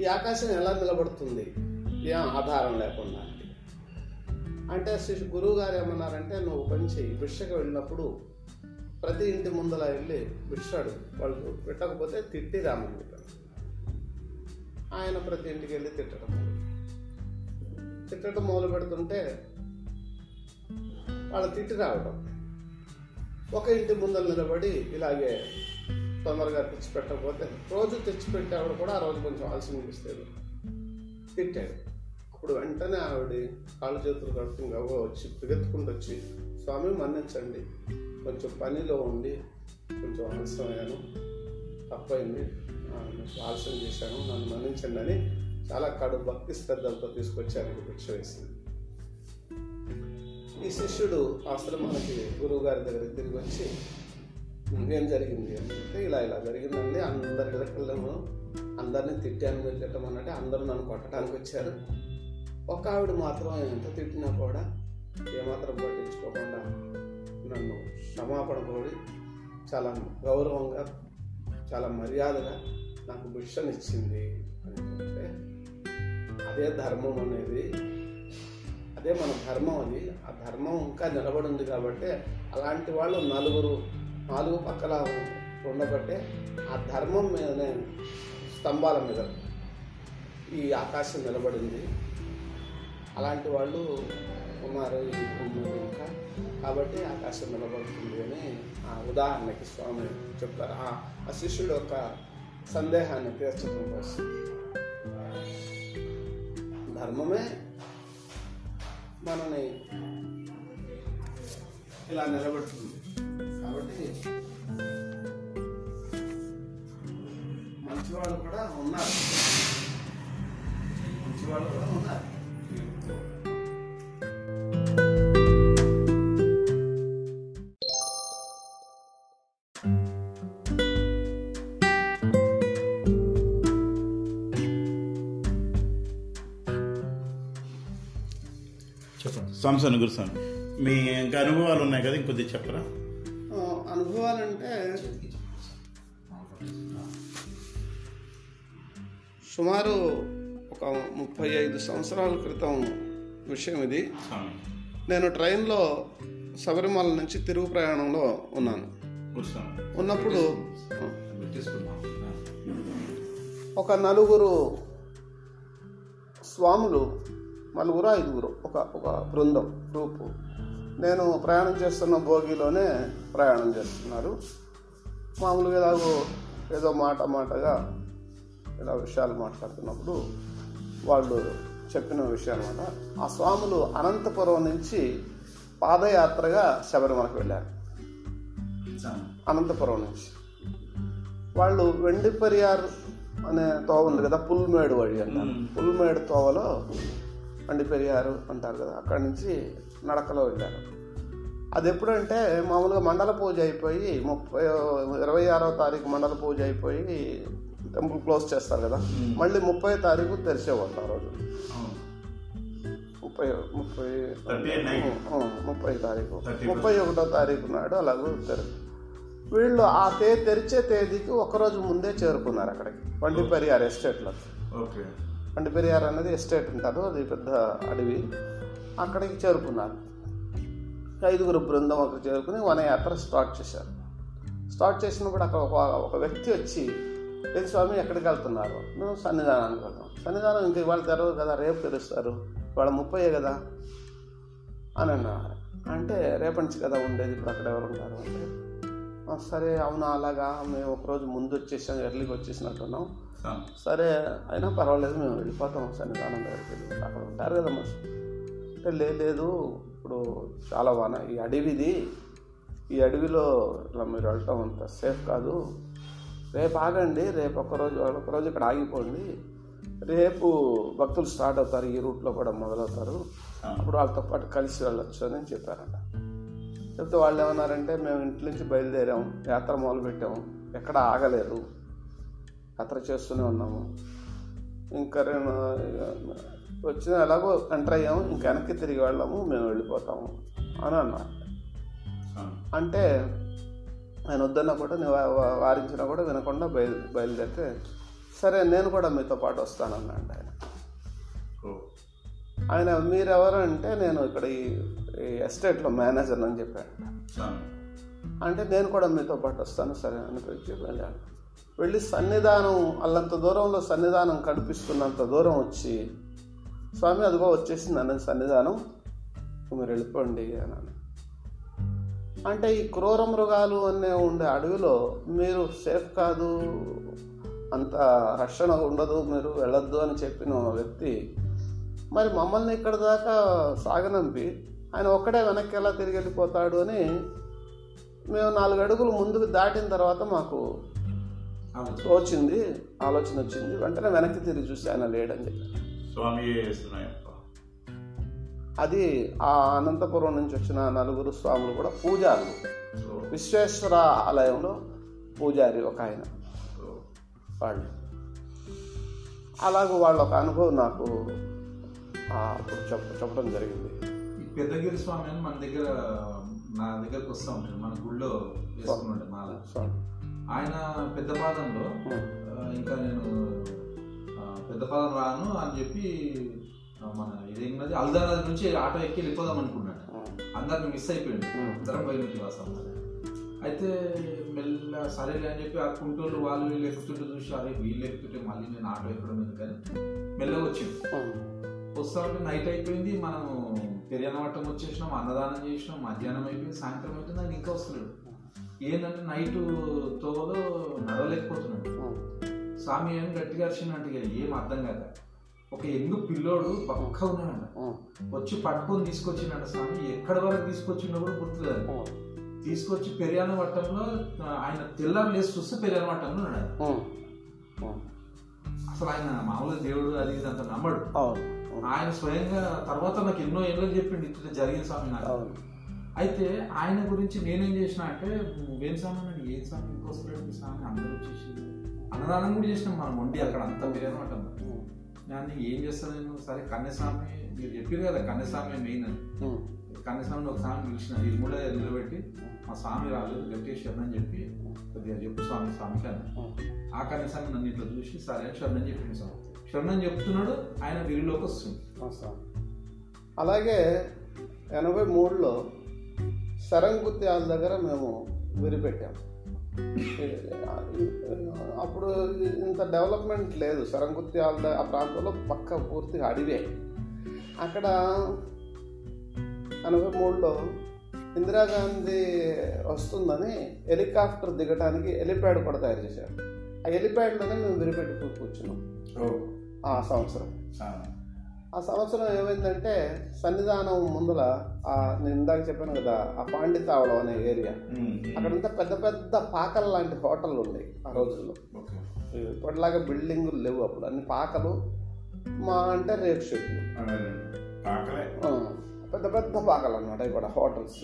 ఈ ఆకాశం ఎలా నిలబడుతుంది? ఏం ఆధారం లేకుండా? అంటే శిష్యు గురువు గారు ఏమన్నారంటే నువ్వు పని చెయ్యి. భిక్షకు వెళ్ళినప్పుడు ప్రతి ఇంటి ముందల వెళ్ళి భిక్షాడు. వాళ్ళు పెట్టకపోతే తిట్టి రామని ఆయన ప్రతి ఇంటికి వెళ్ళి తిట్టడం తిట్టడం మొదలు పెడుతుంటే వాళ్ళు తిట్టి రావడం. ఒక ఇంటి ముందర నిలబడి ఇలాగే తొందరగా తెచ్చి పెట్టకపోతే రోజు తెచ్చి పెట్టేవాడు కూడా ఆ రోజు కొంచెం ఆలస్యం చేస్తారు తిట్టాడు. ఇప్పుడు వెంటనే ఆవిడ కాళ్ళు చేతులు కడుపుకుని వచ్చి పిగెత్తుకుంటూ వచ్చి స్వామి మన్నించండి. కొంచెం పనిలో ఉండి కొంచెం ఆలస్యమయ్యాను. తప్పైంది. ఆలస్యం చేశాను. నన్ను మన్నించండి అని చాలా కడు భక్తి శ్రద్ధలతో తీసుకొచ్చి ఆయనకు భిక్ష వేసింది ఈ శిష్యుడు ఆశ్రమానికి గురువు గారి దగ్గరికి తిరిగి వచ్చి ఏం జరిగింది? అంటే ఇలా ఇలా జరిగిందండి. అందరి ఇళ్ళకెళ్ళము అందరిని తిట్టాను మీరు తిట్టమన్నట్టు అందరూ నన్ను కొట్టడానికి వచ్చారు. ఒక ఆవిడ మాత్రం ఎంత తిట్టినా కూడా ఏమాత్రం పట్టించుకోకుండా నన్ను క్షమాపణ కోడి చాలా గౌరవంగా చాలా మర్యాదగా నాకు భిక్షనిచ్చింది అని అంటే అదే ధర్మం అనేది. అదే మన ధర్మం అది. ఆ ధర్మం ఇంకా నిలబడి ఉంది కాబట్టి అలాంటి వాళ్ళు నలుగురు నాలుగు పక్కల ఉండబట్టే ఆ ధర్మం మీదనే స్తంభాల మీద ఈ ఆకాశం నిలబడింది. అలాంటి వాళ్ళు ఉన్నారు ఈ భూమి ఇంకా కాబట్టి ఆకాశం నిలబడుతుంది అని ఆ ఉదాహరణకి స్వామి చెప్తారు. ఆ ఆ శిష్యుడు యొక్క సందేహాన్ని తీర్చడం కోసం. ధర్మమే మనని ఇలా నిలబెడుతుంది. కాబట్టి మంచివాళ్ళు కూడా ఉన్నారు. మంచివాళ్ళు కూడా ఉన్నారు. సంస్థను గురుస్వామి. మీ ఇంకా అనుభవాలు ఉన్నాయి కదా ఇంకొద్ది చెప్పరా? అనుభవాలంటే సుమారు ఒక ముప్పై ఐదు సంవత్సరాల క్రితం విషయం ఇది. నేను ట్రైన్లో శబరిమల నుంచి తిరుగు ప్రయాణంలో ఉన్నాను. ఉన్నప్పుడు ఒక నలుగురు స్వాములు నలుగురు ఐదుగురు ఒక ఒక బృందం గ్రూపు. నేను ప్రయాణం చేస్తున్న భోగిలోనే ప్రయాణం చేస్తున్నారు. మామూలుగా ఇలాగో ఏదో మాట మాటగా ఇలా విషయాలు మాట్లాడుతున్నప్పుడు వాళ్ళు చెప్పిన విషయం అనమాట. ఆ స్వాములు అనంతపురం నుంచి పాదయాత్రగా శబరిమలకు వెళ్ళారు. అనంతపురం నుంచి. వాళ్ళు వెండి పెరియార్ అనే తోవ ఉంది కదా పుల్మేడు వഴി అంటారు. పుల్మేడు తోవలో వెండి పెరియారు అంటారు కదా అక్కడి నుంచి నడకలో వెళ్ళారు. అది ఎప్పుడంటే మామూలుగా మండల పూజ అయిపోయి ముప్పై ఇరవై ఆరో తారీఖు మండల పూజ అయిపోయి టెంపుల్ క్లోజ్ చేస్తారు కదా మళ్ళీ ముప్పై తారీఖు తెరిచేవాళ్ళు ఆ రోజు. ముప్పై ముప్పై 38 night. ఆ, ముప్పై తారీఖు. 31. ముప్పై ఒకటో తారీఖు నాడు అలాగూ తెరు వీళ్ళు ఆ తే తెరిచే తేదీకి ఒకరోజు ముందే చేరుకున్నారు అక్కడికి వంటి పెరియార్ ఎస్టేట్లో. ఓకే. అంటే పెరియార్ అనేది ఎస్టేట్ ఉంటారు అది పెద్ద అడవి. అక్కడికి చేరుకున్నారు. ఐదుగురు బృందం అక్కడ చేరుకుని వనయాత్ర స్టార్ట్ చేశారు. స్టార్ట్ చేసినప్పుడు అక్కడ ఒక ఒక వ్యక్తి వచ్చి ఏది స్వామి ఎక్కడికి వెళ్తున్నారు? మేము సన్నిధానానికి వెళ్తాం. సన్నిధానం ఇంకా ఇవాళ తెరవదు కదా రేపు తెరుస్తారు. ఇవాళ ముప్పై కదా? అని అన్నారు. అంటే రేపటి నుంచి కదా ఉండేది ఇప్పుడు అక్కడ ఎవరు ఉంటారు అంటే. సరే అవునా అలాగా మేము ఒకరోజు ముందు వచ్చేసాం ఎర్లీకి వచ్చేసినట్టున్నాం. సరే అయినా పర్వాలేదు మేము వెళ్ళిపోతాం సన్నిధానం దగ్గరికి వెళ్ళి అక్కడ ఉంటారు కదా మనుషులు అంటే "లే- లేదు ఇప్పుడు చాలా వాన. ఈ అడవిది ఈ అడవిలో ఇట్లా మీరు వెళ్ళటం అంత సేఫ్ కాదు. రేపు ఆగండి రేపు ఒకరోజు ఒకరోజు ఇక్కడ ఆగిపోండి. రేపు భక్తులు స్టార్ట్ అవుతారు ఈ రూట్లో కూడా మొదలవుతారు. అప్పుడు వాళ్ళతో పాటు కలిసి వెళ్ళొచ్చు అని చెప్పారంట. చెప్తే వాళ్ళు ఏమన్నారంటే మేము ఇంటి నుంచి బయలుదేరాం యాత్ర మొదలుపెట్టాము ఎక్కడ ఆగలేదు. యాత్ర చేస్తూనే ఉన్నాము. ఇంకా రెండు వచ్చిన ఎలాగో ఎంటర్ అయ్యాము ఇంకా వెనక్కి తిరిగి వెళ్ళాము మేము వెళ్ళిపోతాము అని అన్నారు స్వామి అంటే ఆయన వద్దన్నా కూడా వారించినా కూడా వినకుండా బయలు బయలుదేరితే సరే నేను కూడా మీతో పాటు వస్తానన్నాడు ఆయన. ఆయన మీరెవరు అంటే నేను ఇక్కడ ఈ ఎస్టేట్లో మేనేజర్ అని చెప్పాను అంటే నేను కూడా మీతో పాటు వస్తాను సరే అని చెప్పి వెళ్ళాను వెళ్ళి సన్నిధానం అల్లంత దూరంలో సన్నిధానం కనిపిస్తున్నంత దూరం వచ్చి స్వామి అదిగో వచ్చేసింది అన్న సన్నిధానం మీరు వెళ్ళిపోండి అని అంటే ఈ క్రూర మృగాలు అనే ఉండే అడవిలో మీరు సేఫ్ కాదు అంత రక్షణ ఉండదు మీరు వెళ్ళొద్దు అని చెప్పిన వ్యక్తి మరి మమ్మల్ని ఇక్కడ దాకా సాగనంపి ఆయన ఒక్కడే వెనక్కి ఎలా తిరిగి వెళ్ళిపోతాడు అని మేము నాలుగు అడుగులు ముందుకు దాటిన తర్వాత మాకు తోచింది ఆలోచన వచ్చింది వెంటనే వెనక్కి తిరిగి చూసి ఆయన లేడని చెప్పారు. స్వామి అది ఆ అనంతపురం నుంచి వచ్చిన నలుగురు స్వాములు కూడా పూజారులు. విశ్వేశ్వర ఆలయంలో పూజారి ఒక ఆయన. వాళ్ళు. అలాగ వాళ్ళ ఒక అనుభవం నాకు అప్పుడు చెప్ప చెప్పడం జరిగింది. పెద్దగిరి స్వామి అని మన దగ్గర నా దగ్గరకు వస్తూ ఉంటాడు మన గుళ్ళో వేసుకున్నాడు మాల. స్వామి. ఆయన పెద్ద పాదంలో ఇంకా నేను పెద్ద పాదం రాను అని చెప్పి మన ఇదేంటది అల్దానది నుంచి ఆటో ఎక్కి వెళ్ళిపోదాం అనుకున్నాడు. ఉమ్, అందరిని మిస్ అయిపోయింది Hmm. అందరం పోయినట్టు వాసం అయితే మెల్ల సరేలే అని చెప్పి ఆ కుంటూరు వాళ్ళు వీళ్ళు ఎక్కుతుంటే చూసి అరే వీళ్ళు ఎక్కుతుంటే మళ్ళీ నేను ఆటో ఎక్కడం ఎందుకని? మెల్లగా వచ్చింది వస్తా ఉంటే నైట్ అయిపోయింది. మనం పెరియానవట్టం వచ్చేసినాం అన్నదానం చేసినాం మధ్యాహ్నం అయిపోయింది సాయంత్రం అయిపోయింది ఆయన ఇంకా వస్తున్నాడు ఏంటంటే నైట్ తోవలో నడవలేకపోతున్నాడు. స్వామి ఏం గట్టిగా అరిచినట్టు ఇక ఏం అర్థం కాక. ఒక ఎంగు పిల్లోడు పక్క ఉన్నాడంట. ఉమ్, వచ్చి పట్టుకొని తీసుకొచ్చిండట స్వామి. ఎక్కడి వరకు తీసుకొచ్చిండో కూడా గుర్తులేదు. ఉమ్, తీసుకొచ్చి పెరియాన వట్టంలో ఆయన తెల్లారు లేసి చూస్తే పెరియాన వట్టంలో ఉన్నాడు. అసలు ఆయన మామూలుగా దేవుడు అది ఇది అంత నమ్మడు. ఆయన స్వయంగా తర్వాత నాకు ఎన్నో ఏళ్ళు చెప్పిండు ఇట్లా జరిగిన స్వామి నాకు. అయితే ఆయన గురించి నేనేం చేసిన అంటే నువ్వేం స్వామి అన్నాడు ఏ స్వామి? ఇంకో వస్తున్నాడు స్వామి. అందరూ వచ్చేసి అన్నదానం కూడా చేసినాం మనం వండి అక్కడ అంతా బిర్యానీ అంటాం దాన్ని ఏం చేస్తాను నేను? సరే కన్యస్వామి మీరు చెప్పారు కదా కన్యస్వామి మెయిన్ అని. కన్యస్వామిని ఒక స్వామి పిలిచిన కూడా నిలబెట్టి మా స్వామి రాలేదు గట్టిగా శరణం చెప్పి కొద్దిగా చెప్పు స్వామి స్వామికి అని ఆ కన్యస్వామి నన్ను ఇట్లా చూసి సరే అని శరణం చెప్పింది స్వామి. శరణం చెప్తున్నాడు ఆయన విరిలోకి వస్తుంది అలాగే ఎనభై మూడులో శరంగుత్యాల దగ్గర మేము విరిపెట్టాం. అప్పుడు ఇంత డెవలప్మెంట్ లేదు. శరంగుత్యాల ద- ఆ ప్రాంతంలో పక్క పూర్తిగా అడివే. అక్కడ ఎనభై మూడులో ఇందిరాగాంధీ వస్తుందని హెలికాప్టర్ దిగడానికి హెలిప్యాడ్ కూడా తయారు చేశారు. ఆ హెలిప్యాడ్లోనే మేము విరిపెట్టి కూర్చున్నాం. ఆ సంవత్సరం. ఆ సంవత్సరం ఏమైందంటే సన్నిధానం ముందల ఆ నేను ఇందాక చెప్పాను కదా ఆ పాండితావళం అనే ఏరియా అక్కడంతా పెద్ద పెద్ద పాకల లాంటి హోటళ్ళు ఉన్నాయి ఆ రోజుల్లో. ఇప్పటిలాగా బిల్డింగులు లేవు అప్పుడు. అన్ని పాకలు మా అంటే రేక్ షెడ్లు. పెద్ద పెద్ద పాకలు అనమాట ఇక్కడ హోటల్స్.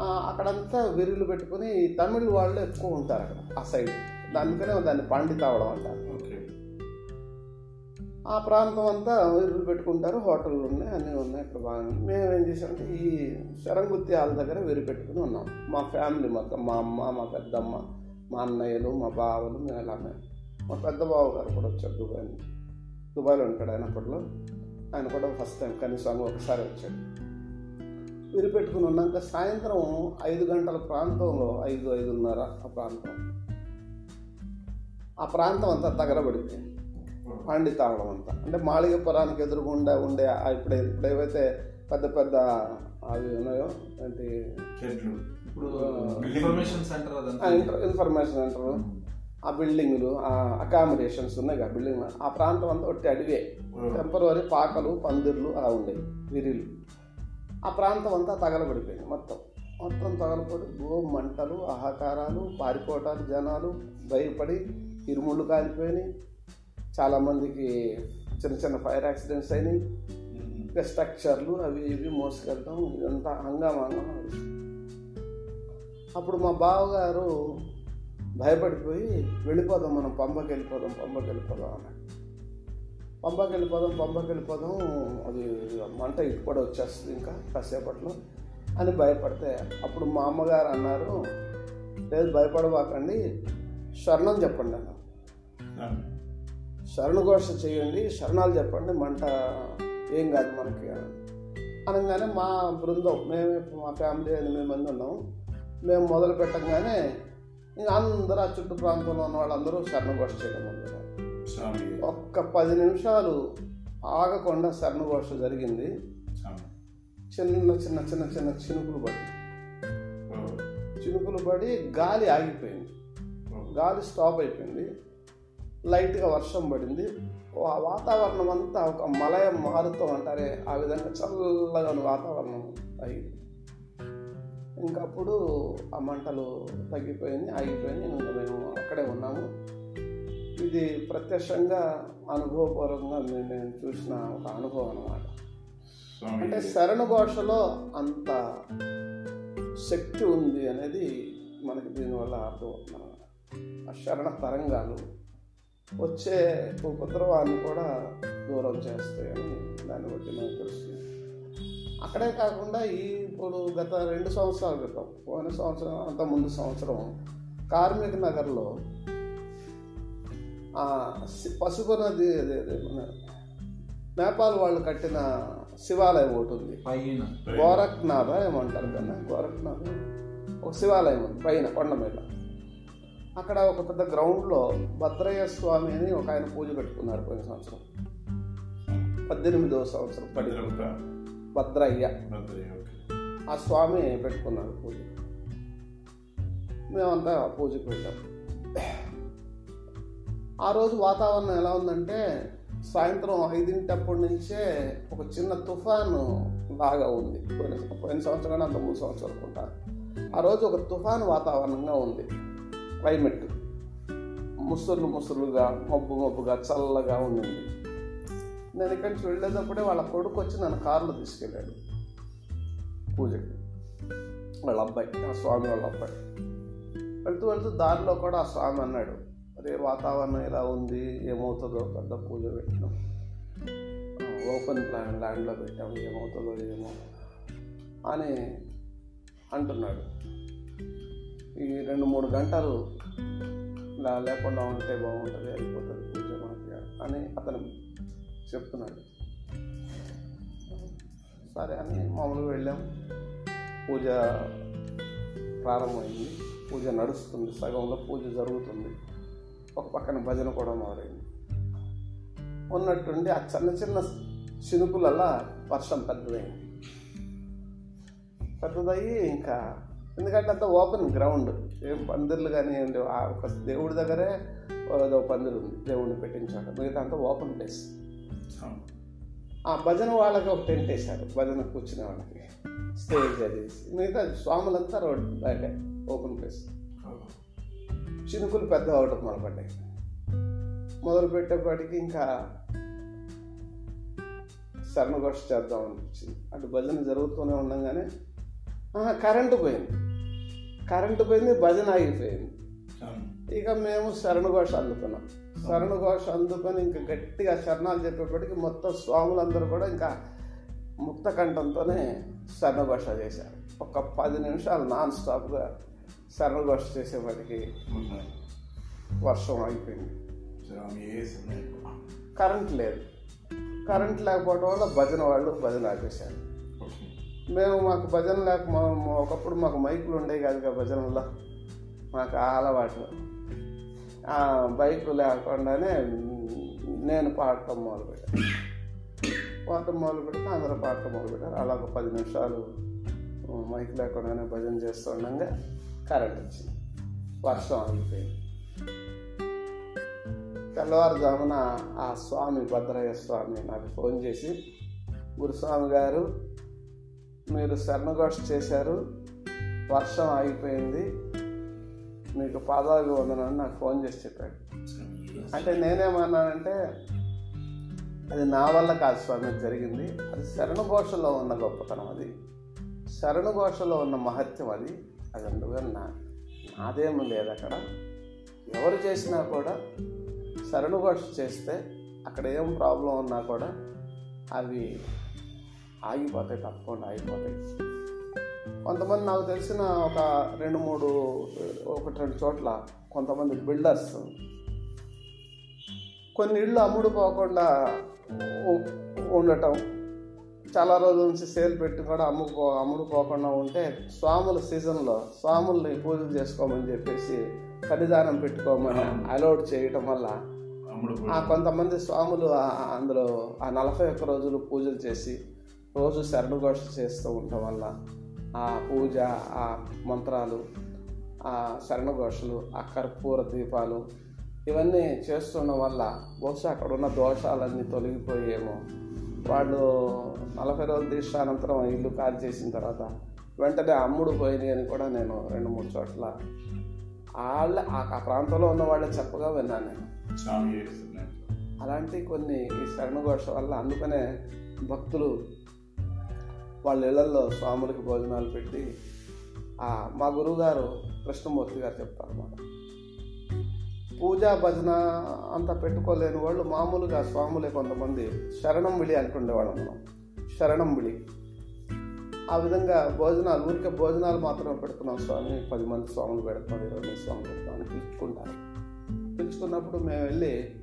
అక్కడంతా విరులు పెట్టుకుని తమిళ్ వాళ్ళు ఎక్కువ ఉంటారు అక్కడ ఆ సైడ్. దానికనే దాన్ని పాండితావడం అంటారు. ఆ ప్రాంతం అంతా ఇల్లు పెట్టుకుంటారు హోటళ్ళు ఉన్నాయి అన్నీ ఉన్నాయి అక్కడ బాగా మేము ఏం చేసామంటే ఈ శరంగుత్తి హాల్ దగ్గర వెరి పెట్టుకుని ఉన్నాం. మా ఫ్యామిలీ మొత్తం మా అమ్మ మా పెద్దమ్మ మా అన్నయ్యలు మా బావలు మేము ఇలా మేము మా పెద్ద బావ గారు కూడా వచ్చారు దుబాయ్ దుబాయ్లో ఉంటాడు ఆయన అప్పట్లో. ఆయన కూడా ఫస్ట్ టైం కనీసం ఒకసారి వచ్చాడు. విరి పెట్టుకుని ఉన్నాక సాయంత్రం ఐదు గంటల ప్రాంతంలో ఐదు ఐదున్నర ఆ ప్రాంతం. ఆ ప్రాంతం అంతా తగలబడిపోయింది. పాండితావడం అంతా. అంటే మాళిగపురానికి ఎదురుగుండా ఉండే ఇప్పుడు ఇప్పుడు ఏవైతే పెద్ద పెద్ద అవి ఉన్నాయో ఏంటి? ఇన్ఫర్మేషన్ సెంటర్ ఇన్ఫర్మేషన్ సెంటర్ ఆ బిల్డింగులు ఆ అకామిడేషన్స్ ఉన్నాయి కదా బిల్డింగ్ ఆ ప్రాంతం అంతా ఒట్టి అడివే. టెంపరీ పాకలు పందిర్లు అలా ఉండేవి విరిలు. ఆ ప్రాంతం అంతా తగలబడిపోయింది మొత్తం. మొత్తం తగలబడి గో మంటలు ఆహాకారాలు పారిపోవటాలు జనాలు భయపడి ఇరుముళ్ళు కాలిపోయినాయి. చాలామందికి చిన్న చిన్న ఫైర్ యాక్సిడెంట్స్ అయినాయి. ఇంకా స్ట్రక్చర్లు అవి ఇవి మోసుకెళ్తాం. ఇదంతా హంగామాగా అప్పుడు మా బావగారు భయపడిపోయి వెళ్ళిపోదాం మనం పంపకి వెళ్ళిపోదాం పంపకి వెళ్ళిపోదాం అన్నాడు. పంపకి వెళ్ళిపోదాం పంపకి వెళ్ళిపోదాం. అది మంట ఇటు వచ్చేస్తుంది ఇంకా కాసేపట్లో అని భయపడితే అప్పుడు మా అమ్మగారు అన్నారు లేదు భయపడబాకండి శరణం చెప్పండి అన్నారు శరణఘోష చేయండి శరణాలు చెప్పండి మంట ఏం కాదు మనకి అని. అనగానే మా బృందం మేమే మా ఫ్యామిలీ ఎనిమిది మంది ఉన్నాం. మేము మొదలు పెట్టంగానే ఇంకా అందరూ ఆ చుట్టూ ప్రాంతంలో ఉన్న వాళ్ళందరూ శరణఘోష చేయడం మొదలు స్వామి. ఒక్క పది నిమిషాలు ఆగకుండా శరణఘోష జరిగింది. చిన్న చిన్న చిన్న చిన్న చినుకులు పడి. చినుకులు పడి గాలి ఆగిపోయింది. గాలి స్టాప్ అయిపోయింది. లైట్గా వర్షం పడింది. ఆ వాతావరణం అంతా ఒక మలయం మారుతూ అంటారే ఆ విధంగా చల్లగా వాతావరణం అయింది ఇంకప్పుడు ఆ మంటలు తగ్గిపోయింది ఆగిపోయింది. ఇంకా మేము అక్కడే ఉన్నాము. ఇది ప్రత్యక్షంగా అనుభవపూర్వకంగా మేము నేను చూసిన ఒక అనుభవం అన్నమాట. స్వామి అంటే శరణ ఘోషలో అంత శక్తి ఉంది అనేది మనకి దీనివల్ల అర్థమవుతుంది ఆ శరణ తరంగాలు వచ్చే ఉపద్రవాన్ని కూడా దూరం చేస్తాయని దాన్ని బట్టి నాకు తెలుస్తుంది. అక్కడే కాకుండా ఈ ఇప్పుడు గత రెండు సంవత్సరాల క్రితం పోయిన సంవత్సరం అంత ముందు సంవత్సరం కార్మిక నగర్లో పసుపు నది నేపాల్ వాళ్ళు కట్టిన శివాలయం ఒకటి ఉంది. పైన. గోరఖ్నాథ ఏమంటారు కదా గోరఖ్నాథ. ఒక శివాలయం ఉంది పైన కొండ మీద. అక్కడ ఒక పెద్ద గ్రౌండ్లో భద్రయ్య స్వామి అని ఒక ఆయన పూజ పెట్టుకున్నారు పోయిన సంవత్సరం. పద్దెనిమిదవ సంవత్సరం. భద్రయ్య. ఆ స్వామి పెట్టుకున్నారు పూజ. మేమంతా ఆ పూజకు వెళ్ళాం ఆ రోజు వాతావరణం ఎలా ఉందంటే సాయంత్రం ఐదింటప్పటి నుంచే ఒక చిన్న తుఫాను లాగా ఉంది. పోయిన పోయిన సంవత్సరం అంత మూడు సంవత్సరాలు అనుకుంటా. ఆ రోజు ఒక తుఫాను వాతావరణంగా ఉంది. క్లైమేట్ ముసలు ముసురులుగా మబ్బు మబ్బుగా చల్లగా ఉండింది. నేను ఇక్కడి నుంచి వెళ్ళేటప్పుడే వాళ్ళ కొడుకు వచ్చి నన్ను కారులో తీసుకెళ్ళాడు. పూజకి. వాళ్ళ అబ్బాయి ఆ స్వామి వాళ్ళ అబ్బాయి. వెళ్తూ వెళ్తూ దారిలో కూడా ఆ స్వామి అన్నాడు అదే వాతావరణం ఎలా ఉంది? ఏమవుతుందో పెద్ద పూజ పెట్టినాం. ఓపెన్ ప్లాన్ ల్యాండ్లో పెట్టాము ఏమవుతుందో ఏమో అని అంటున్నాడు. ఈ రెండు మూడు గంటలు ఇలా లేకుండా ఉంటే బాగుంటుంది అయిపోతుంది పూజ మనకి అని అతను చెప్తున్నాడు. సరే అని మామూలుగా వెళ్ళాం. పూజ ప్రారంభమైంది. పూజ నడుస్తుంది. సగంలో పూజ జరుగుతుంది. ఒక పక్కన భజన కూడా మొదలైంది. ఉన్నట్టుండి ఆ చిన్న చిన్న చినుకులల్లా వర్షం పెద్దదైంది. పెద్దదయ్యి ఇంకా ఎందుకంటే అంత ఓపెన్ గ్రౌండ్. ఏం పందిర్లు కానీ ఏం లేవు. ఒక దేవుడి దగ్గరే ఏదో పందిరు ఉంది దేవుడిని పెట్టించాడు. మిగతా అంతా ఓపెన్ ప్లేస్. ఆ భజన వాళ్ళకి ఒక టెంట్ వేశారు భజన కూర్చునే వాళ్ళకి. స్టేజ్ అది. మిగతా స్వాములంతా రోడ్ బయట ఓపెన్ ప్లేస్. చినుకులు పెద్ద అవడం మొదలుపడ్డాయి. మొదలు పెట్టేపాటికి ఇంకా శరణఘోష చేద్దాం అనిపించింది. అటు భజన జరుగుతూనే ఉండగానే కరెంటు పోయింది కరెంటు పోయింది భజన ఆగిపోయింది. ఇక మేము శరణఘోష అందుకున్నాం శరణఘోష అందుకొని ఇంకా గట్టిగా శరణాలు చెప్పేప్పటికి మొత్తం స్వాములందరూ కూడా ఇంకా ముక్త కంఠంతోనే శరణఘోష చేశారు ఒక పది నిమిషాలు నాన్ స్టాప్గా శరణఘోష చేసేవాడికి వర్షం అయిపోయింది. కరెంట్ లేదు కరెంట్ లేకపోవడం వల్ల భజన వాళ్ళు భజన ఆపేశారు. మేము మాకు భజన లేక మా- ఒకప్పుడు మాకు మైకులు ఉండేవి కాదు కదా భజనలో మాకు ఆ అలవాటు. ఆ బైక్ లేకుండానే నేను పాడటం మొదలుపెట్టాను. పాడటం మొదలు అందరూ పాడటం మొదలుపెట్టారు. అలా ఒక పది నిమిషాలు మైక్ లేకుండానే భజన చేస్తుండగా కరెంట్ వచ్చింది. వర్షం ఆగిపోయింది. తెల్లవారుజామున ఆ స్వామి భద్రయ్య స్వామి నాకు ఫోన్ చేసి గురుస్వామి గారు మీరు శర్మగోష్ చేశారు. వర్షం ఆగిపోయింది. మీకు పాదాలు వందనని నాకు ఫోన్ చేసి చెప్పాడు. అంటే నేనేమన్నానంటే అది నా వల్ల కాదు స్వామి జరిగింది. అది శరణఘోషలో ఉన్న గొప్పతనం అది. శరణఘోషలో ఉన్న మహత్యం అది. అది అందుకని నా నాదేమీ లేదు అక్కడ. ఎవరు చేసినా కూడా శరణఘోష చేస్తే అక్కడ ఏం ప్రాబ్లం ఉన్నా కూడా అవి ఆగిపోతాయి తప్పకుండా ఆగిపోతాయి. కొంతమంది నాకు తెలిసిన ఒక రెండు మూడు ఒకటి రెండు చోట్ల కొంతమంది బిల్డర్స్ కొన్ని ఇళ్ళు అమ్ముడు పోకుండా ఉండటం. చాలా రోజుల నుంచి సేల్ పెట్టి కూడా అమ్ముకో అమ్ముడు పోకుండా ఉంటే స్వాముల సీజన్లో స్వాముల్ని పూజలు చేసుకోమని చెప్పేసి సన్నిధానం పెట్టుకోమని అలౌడ్ చేయటం వల్ల కొంతమంది స్వాములు అందులో ఆ నలభై ఒక్క రోజులు పూజలు చేసి రోజు శరణఘోష చేస్తూ ఉండటం వల్ల ఆ పూజ ఆ మంత్రాలు ఆ శరణఘోషలు ఆ కర్పూర దీపాలు ఇవన్నీ చేస్తుండడం వల్ల బహుశా అక్కడ ఉన్న దోషాలన్నీ తొలగిపోయేమో వాళ్ళు నలభై రోజుల దీక్షానంతరం ఆ ఇల్లు కాల్ చేసిన తర్వాత వెంటనే అమ్ముడు పోయినాయి అని కూడా నేను రెండు మూడు చోట్ల వాళ్ళ ఆ- ప్రాంతంలో ఉన్న వాళ్ళే చెప్పగా విన్నాను నేను. అలాంటి కొన్ని ఈ శరణఘోష వల్ల అందుకనే భక్తులు వాళ్ళ ఇళ్ళలో స్వాములకి భోజనాలు పెట్టి మా గురువుగారు కృష్ణమూర్తి గారు చెప్తారన్నమాట. పూజా భజన అంతా పెట్టుకోలేని వాళ్ళు మామూలుగా స్వాములే కొంతమంది శరణం విడి అంటుండేవాళ్ళం మనం. శరణం విడి. ఆ విధంగా భోజనాలు ఊరికే భోజనాలు మాత్రమే పెడుతున్నాం స్వామి. పది మంది స్వాములు పెడతాం ఇరవై మంది స్వాములు పెడతాం అని పిలుచుకుంటారు. పిలుచుకున్నప్పుడు మేము వెళ్ళి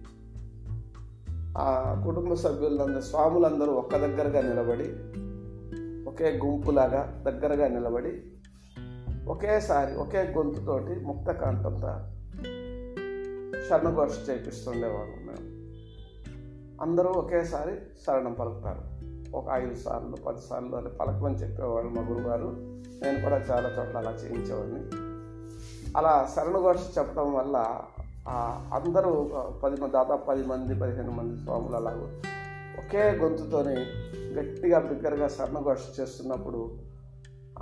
ఆ కుటుంబ సభ్యులందరూ స్వాములందరూ ఒక్క దగ్గరగా నిలబడి ఒకే గుంపులాగా దగ్గరగా నిలబడి ఒకేసారి ఒకే గొంతుతోటి ముక్త కాంతంతో శరణఘోష చేపిస్తుండేవాళ్ళం మేము. అందరూ ఒకేసారి శరణం పలుకుతారు. ఒక ఐదు సార్లు పది సార్లు అని పలకమని చెప్పేవాళ్ళు మా గురుగారు నేను కూడా చాలా చోట్ల అలా చేయించేవాడిని. అలా శరణఘోష చెప్పడం వల్ల అందరూ పది మంది దాదాపు పది మంది పదిహేను మంది స్వాములు అలాగూ ఒకే గొంతుతోని గట్టిగా బిగ్గరగా సన్నఘోష చేస్తున్నప్పుడు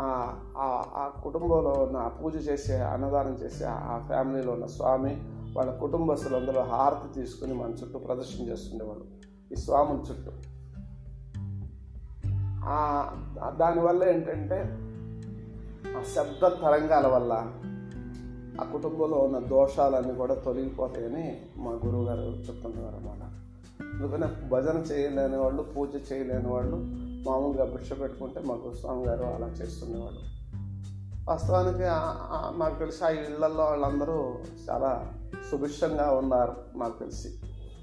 ఆ- ఆ- ఆ కుటుంబంలో ఉన్న ఆ పూజ చేసే అన్నదానం చేసే ఆ ఫ్యామిలీలో ఉన్న స్వామి వాళ్ళ కుటుంబస్తులందరూ హారతి తీసుకుని మన చుట్టూ ప్రదర్శన చేస్తుండేవాళ్ళు. ఈ స్వాముని చుట్టూ. ఆ- దానివల్ల ఏంటంటే ఆ శబ్ద తరంగాల వల్ల ఆ కుటుంబంలో ఉన్న దోషాలన్నీ కూడా తొలగిపోతాయని మా గురువు గారు చెప్తున్నారు అన్నమాట అందుకనే భజన చేయలేని వాళ్ళు పూజ చేయలేని వాళ్ళు మామూలుగా భిక్ష పెట్టుకుంటే మా గురుస్వామి గారు అలా చేస్తుండేవాళ్ళు. వాస్తవానికి నాకు తెలిసి ఆ ఇళ్ళలో వాళ్ళందరూ చాలా సుభిక్షంగా ఉన్నారు నాకు తెలిసి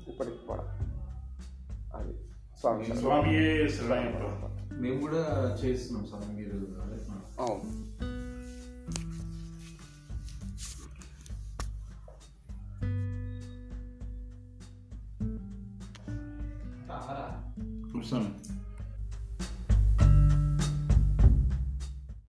ఇప్పటికి కూడా. అది స్వామి మేము కూడా చేస్తున్నాం స్వామి మీరు అదే మా- అవును కూర్చోండి